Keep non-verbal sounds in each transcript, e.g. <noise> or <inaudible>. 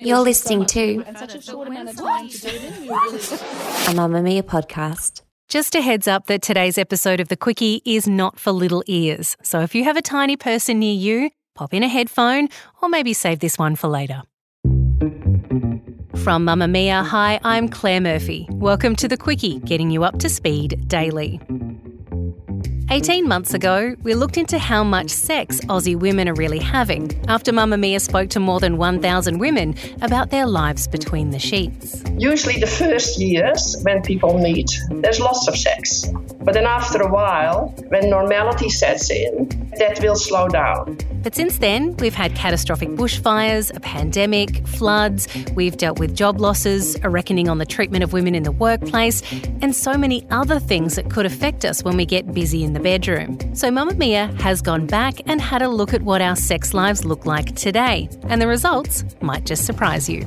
You're listening to a Mamamia podcast. Just a heads up that today's episode of The Quicky is not for little ears. So if you have a tiny person near you, pop in a headphone or maybe save this one for later. From Mamamia, hi, I'm Claire Murphy. Welcome to The Quicky, getting you up to speed daily. 18 months ago, we looked into how much sex Aussie women are really having after Mamamia spoke to more than 1,000 women about their lives between the sheets. Usually, the first years when people meet, there's lots of sex. But then, after a while, when normality sets in, that will slow down. But since then, we've had catastrophic bushfires, a pandemic, floods, we've dealt with job losses, a reckoning on the treatment of women in the workplace, and so many other things that could affect us when we get busy in the bedroom. So Mamamia has gone back and had a look at what our sex lives look like today, and the results might just surprise you.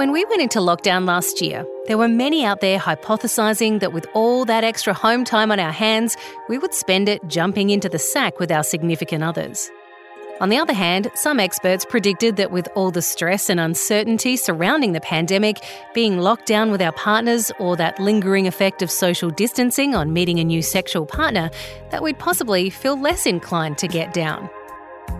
When we went into lockdown last year, there were many out there hypothesising that with all that extra home time on our hands, we would spend it jumping into the sack with our significant others. On the other hand, some experts predicted that with all the stress and uncertainty surrounding the pandemic, being locked down with our partners, or that lingering effect of social distancing on meeting a new sexual partner, that we'd possibly feel less inclined to get down.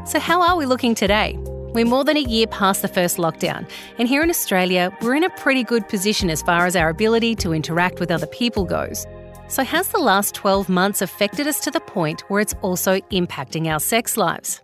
So, how are we looking today? We're more than a year past the first lockdown, and here in Australia, we're in a pretty good position as far as our ability to interact with other people goes. So, has the last 12 months affected us to the point where it's also impacting our sex lives?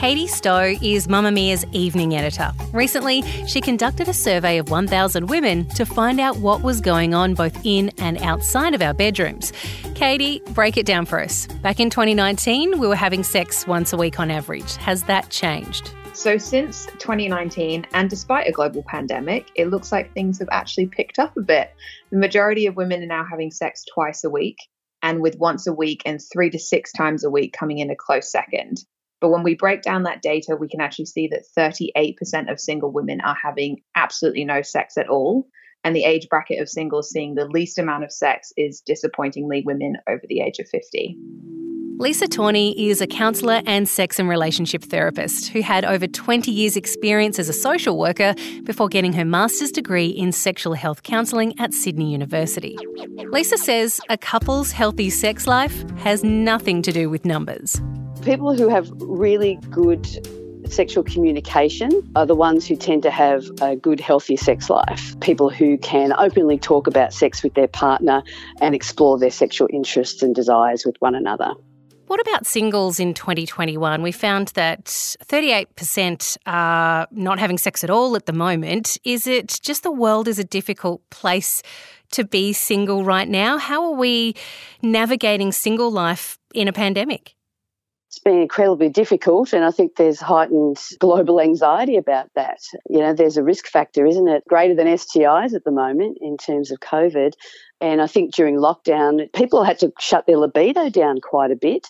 Katie Stow is Mamamia's evening editor. Recently, she conducted a survey of 1,000 women to find out what was going on both in and outside of our bedrooms. Katie, break it down for us. Back in 2019, we were having sex once a week on average. Has that changed? So, since 2019, and despite a global pandemic, it looks like things have actually picked up a bit. The majority of women are now having sex twice a week, and with once a week and three to six times a week coming in a close second. But when we break down that data, we can actually see that 38% of single women are having absolutely no sex at all. And the age bracket of singles seeing the least amount of sex is disappointingly women over the age of 50. Lisa Torney is a counsellor and sex and relationship therapist who had over 20 years' experience as a social worker before getting her master's degree in sexual health counselling at Sydney University. Lisa says a couple's healthy sex life has nothing to do with numbers. People who have really good sexual communication are the ones who tend to have a good, healthy sex life. People who can openly talk about sex with their partner and explore their sexual interests and desires with one another. What about singles in 2021? We found that 38% are not having sex at all at the moment. Is it just the world is a difficult place to be single right now? How are we navigating single life in a pandemic? It's been incredibly difficult and I think there's heightened global anxiety about that. You know, there's a risk factor, isn't it? Greater than STIs at the moment in terms of COVID. And I think during lockdown, people had to shut their libido down quite a bit.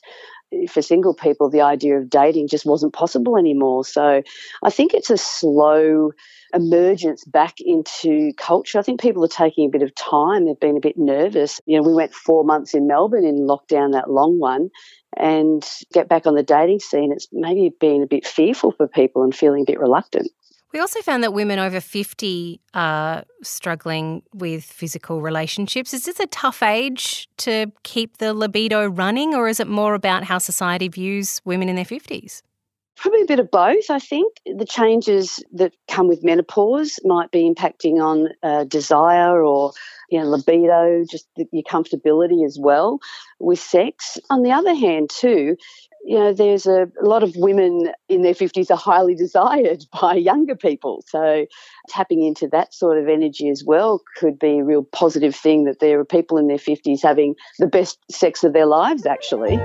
For single people, the idea of dating just wasn't possible anymore. So I think it's a slow emergence back into culture. I think people are taking a bit of time. They've been a bit nervous. You know, we went four months in Melbourne in lockdown, that long one, and get back on the dating scene. It's maybe been a bit fearful for people and feeling a bit reluctant. We also found that women over 50 are struggling with physical relationships. Is this a tough age to keep the libido running, or is it more about how society views women in their 50s? Probably a bit of both, I think. The changes that come with menopause might be impacting on uh, desire or you know, libido, just the, your comfortability as well with sex. On the other hand, too, you know, there's a, a, lot of women in their 50s are highly <laughs> desired by younger people. So tapping into that sort of energy as well could be a real positive thing that there are people in their 50s having the best sex of their lives, actually.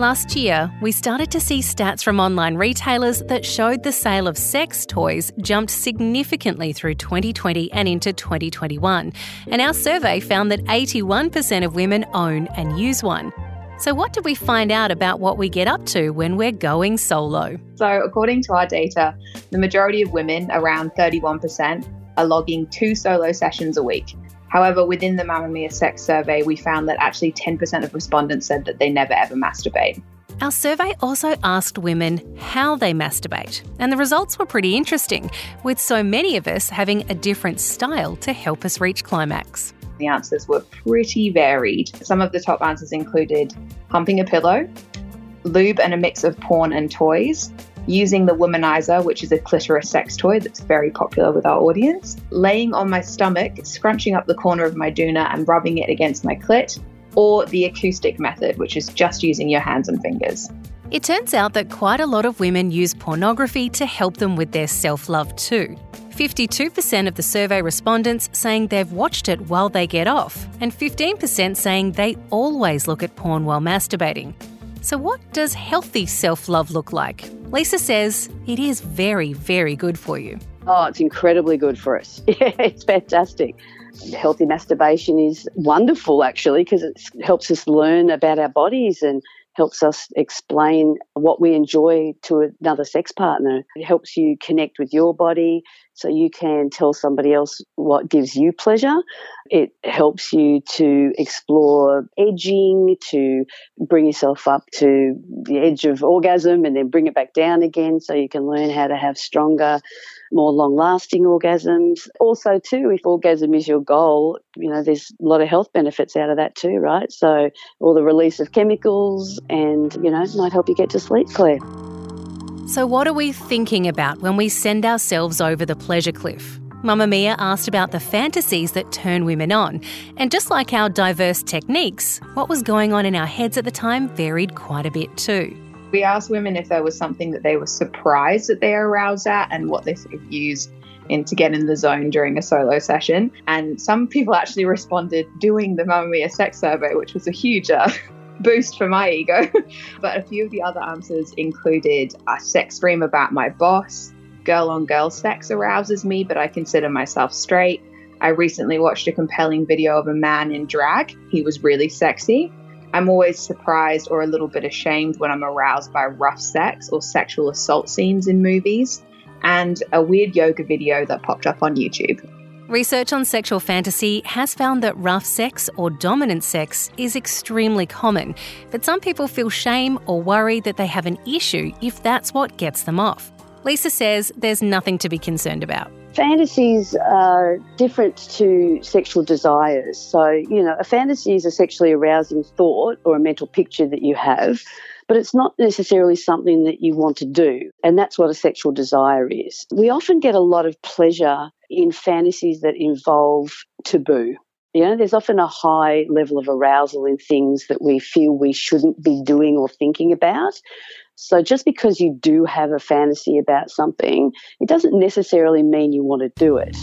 Last year, we started to see stats from online retailers that showed the sale of sex toys jumped significantly through 2020 and into 2021. And our survey found that 81% of women own and use one. So, what did we find out about what we get up to when we're going solo? So, according to our data, the majority of women, around 31%, are logging two solo sessions a week. However, within the Mamamia sex survey, we found that actually 10% of respondents said that they never ever masturbate. Our survey also asked women how they masturbate, and the results were pretty interesting, with so many of us having a different style to help us reach climax. The answers were pretty varied. Some of the top answers included humping a pillow, lube and a mix of porn and toys, using the womanizer, which is a clitoris sex toy that's very popular with our audience, laying on my stomach, scrunching up the corner of my doona and rubbing it against my clit, or the acoustic method, which is just using your hands and fingers. It turns out that quite a lot of women use pornography to help them with their self love too. 52% of the survey respondents saying they've watched it while they get off, and 15% saying they always look at porn while masturbating. So, what does healthy self love look like? Lisa says it is very, very good for you. Oh, it's incredibly good for us. <laughs> Yeah, it's fantastic. Healthy masturbation is wonderful, actually, because it helps us learn about our bodies and helps us explain what we enjoy to another sex partner. It helps you connect with your body so you can tell somebody else what gives you pleasure. It helps you to explore edging, to bring yourself up to the edge of orgasm and then bring it back down again so you can learn how to have stronger more long lasting orgasms. Also, too, if orgasm is your goal, you know, there's a lot of health benefits out of that too, right? So, all the release of chemicals and, you know, might help you get to sleep, Claire. So, what are we thinking about when we send ourselves over the pleasure cliff? Mamamia asked about the fantasies that turn women on. And just like our diverse techniques, what was going on in our heads at the time varied quite a bit too. We asked women if there was something that they were surprised that they aroused at and what they sort of used in to get in the zone during a solo session. And some people actually <laughs> responded doing the Mamamia sex survey, which was a huge uh, boost for my ego. <laughs> but a few of the other answers included a sex dream about my boss, girl on girl sex arouses me, but I consider myself straight. I recently watched a compelling video of a man in drag. He was really sexy. I'm always surprised or a little bit ashamed when I'm aroused by rough sex or sexual assault scenes in movies, and a weird yoga video that popped up on YouTube. Research on sexual fantasy has found that rough sex or dominant sex is extremely common, but some people feel shame or worry that they have an issue if that's what gets them off. Lisa says there's nothing to be concerned about. Fantasies are different to sexual desires. So, you know, a fantasy is a sexually arousing thought or a mental picture that you have, but it's not necessarily something that you want to do. And that's what a sexual desire is. We often get a lot of pleasure in fantasies that involve taboo. You know, there's often a high level of arousal in things that we feel we shouldn't be doing or thinking about. So just because you do have a fantasy about something, it doesn't necessarily mean you want to do it.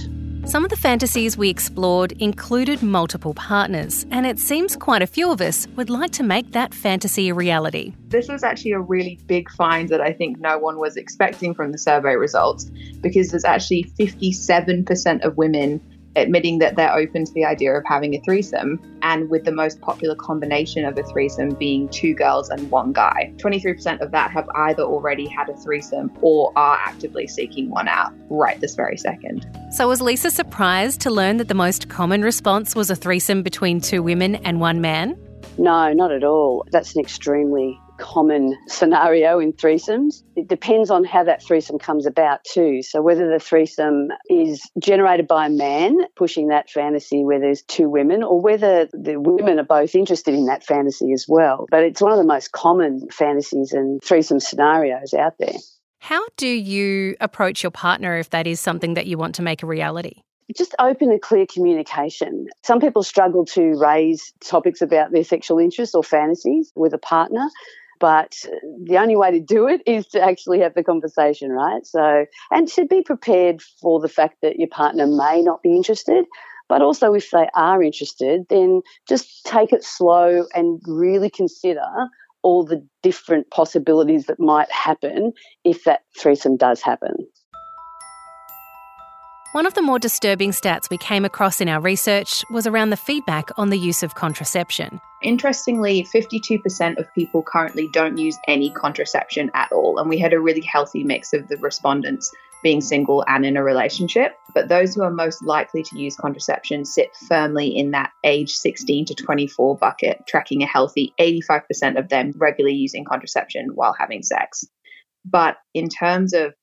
Some of the fantasies we explored included multiple partners, and it seems quite a few of us would like to make that fantasy a reality. This was actually a really big find that I think no one was expecting from the survey results because there's actually 57% of women admitting that they're open to the idea of having a threesome, and with the most popular combination of a threesome being two girls and one guy. 23% of that have either already had a threesome or are actively seeking one out right this very second. So, was Lisa surprised to learn that the most common response was a threesome between two women and one man? No, not at all. That's an extremely common scenario in threesomes. It depends on how that threesome comes about, too. So, whether the threesome is generated by a man pushing that fantasy where there's two women, or whether the women are both interested in that fantasy as well. But it's one of the most common fantasies and threesome scenarios out there. How do you approach your partner if that is something that you want to make a reality? just open and clear communication. Some people struggle to raise topics about their sexual interests or fantasies with a partner. But the only way to do it is to actually have the conversation, right? So, and to be prepared for the fact that your partner may not be interested. But also, if they are interested, then just take it slow and really consider all the different possibilities that might happen if that threesome does happen. One of the more disturbing stats we came across in our research was around the feedback on the use of contraception. Interestingly, 52% of people currently don't use any contraception at all, and we had a really healthy mix of the respondents being single and in a relationship. But those who are most likely to use contraception sit firmly in that age 16 to 24 bucket, tracking a healthy 85% of them regularly using contraception while having sex. But in terms of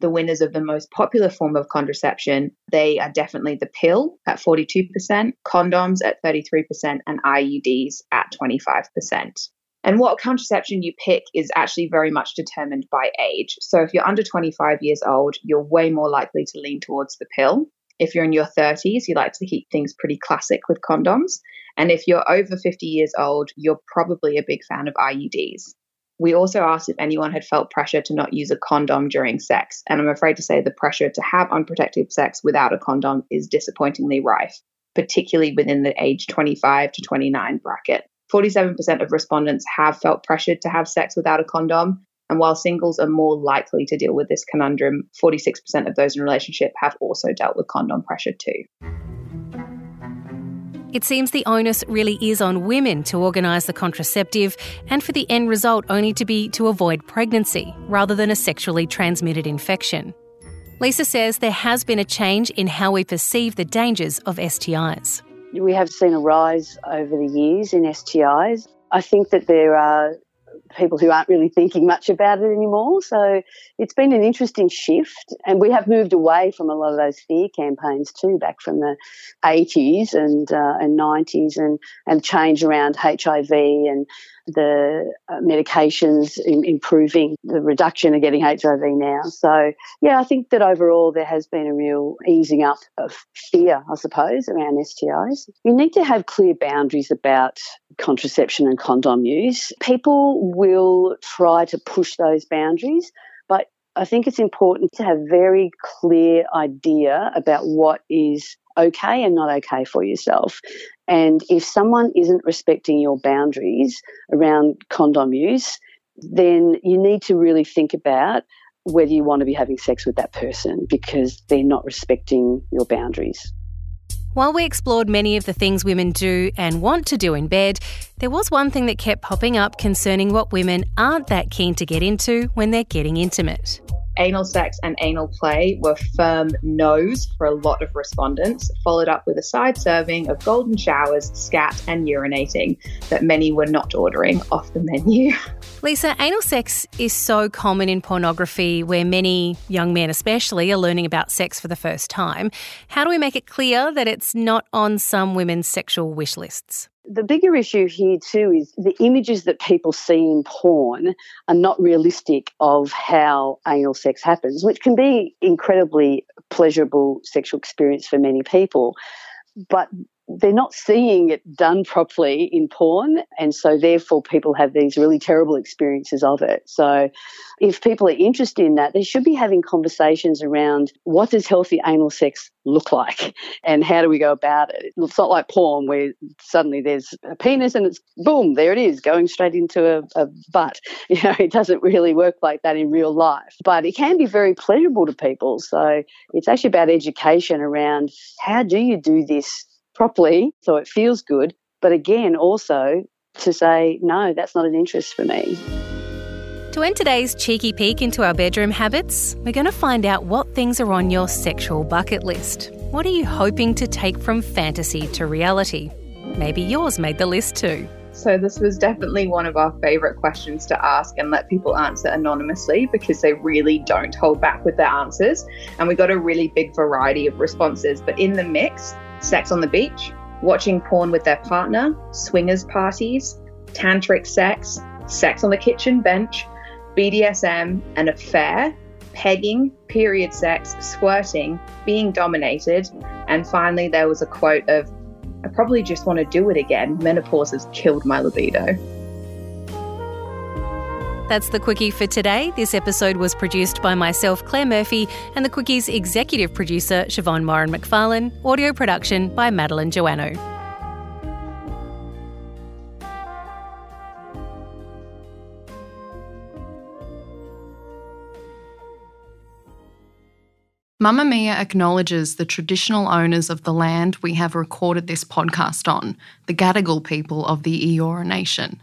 the winners of the most popular form of contraception, they are definitely the pill at 42%, condoms at 33%, and IUDs at 25%. And what contraception you pick is actually very much determined by age. So if you're under 25 years old, you're way more likely to lean towards the pill. If you're in your 30s, you like to keep things pretty classic with condoms. And if you're over 50 years old, you're probably a big fan of IUDs. We also asked if anyone had felt pressure to not use a condom during sex, and I'm afraid to say the pressure to have unprotected sex without a condom is disappointingly rife, particularly within the age 25 to 29 bracket. 47% of respondents have felt pressured to have sex without a condom, and while singles are more likely to deal with this conundrum, 46% of those in relationship have also dealt with condom pressure too. It seems the onus really is on women to organise the contraceptive and for the end result only to be to avoid pregnancy rather than a sexually transmitted infection. Lisa says there has been a change in how we perceive the dangers of STIs. We have seen a rise over the years in STIs. I think that there are people who aren't really thinking much about it anymore. So it's been an interesting shift. And we have moved away from a lot of those fear campaigns too, back from the 80s and, uh, and 90s and, and change around HIV and the uh, medications in, improving the reduction of getting HIV now. So, yeah, I think that overall there has been a real easing up of fear, I suppose, around STIs. You need to have clear boundaries about contraception and condom use. People will try to push those boundaries, I think it's important to have very clear idea about what is okay and not okay for yourself. And if someone isn't respecting your boundaries around condom use, then you need to really think about whether you want to be having sex with that person because they're not respecting your boundaries. While we explored many of the things women do and want to do in bed, there was one thing that kept popping up concerning what women aren't that keen to get into when they're getting intimate anal sex and anal play were firm no's for a lot of respondents, followed up with a side serving of golden showers, scat, and urinating that many were not ordering off the menu. Lisa, anal sex is so common in pornography where many young men, especially, are learning about sex for the first time. How do we make it clear that it's not on some women's sexual wish lists? The bigger issue here, too, is the images that people see in porn are not realistic of how anal sex happens, which can be incredibly pleasurable sexual experience for many people. But they're not seeing it done properly in porn, and so therefore people have these really terrible experiences of it. So, if people are interested in that, they should be having conversations around what does healthy anal sex look like, <laughs> and how do we go about it. It's not like porn where suddenly there's a penis and it's boom, there it is, going straight into a, a butt. <laughs> You know, it doesn't really work like that in real life, but it can be very pleasurable to people. So, it's actually about education around how do you do this properly so it feels good. But again, also to say, no, that's not an interest for me. To end today's cheeky peek into our bedroom habits, we're going to find out what things are on your sexual bucket list. What are you hoping to take from fantasy to reality? Maybe yours made the list too. So, this was definitely one of our favourite questions to ask and let people answer anonymously because they really don't hold back with their answers. And we got a really big variety of responses. But in the mix, sex on the beach, watching porn with their partner, swingers parties, tantric sex, sex on the kitchen bench, BDSM, an affair, pegging, period sex, squirting, being dominated, and finally there was a quote of, I probably just want to do it again. Menopause has killed my libido. That's the Quicky for today. This episode was produced by myself, Claire Murphy, and the Quicky's executive producer, Siobhan Moran McFarlane. Audio production by Madeline Joannou. Mamamia acknowledges the traditional owners of the land we have recorded this podcast on, the Gadigal people of the Eora Nation.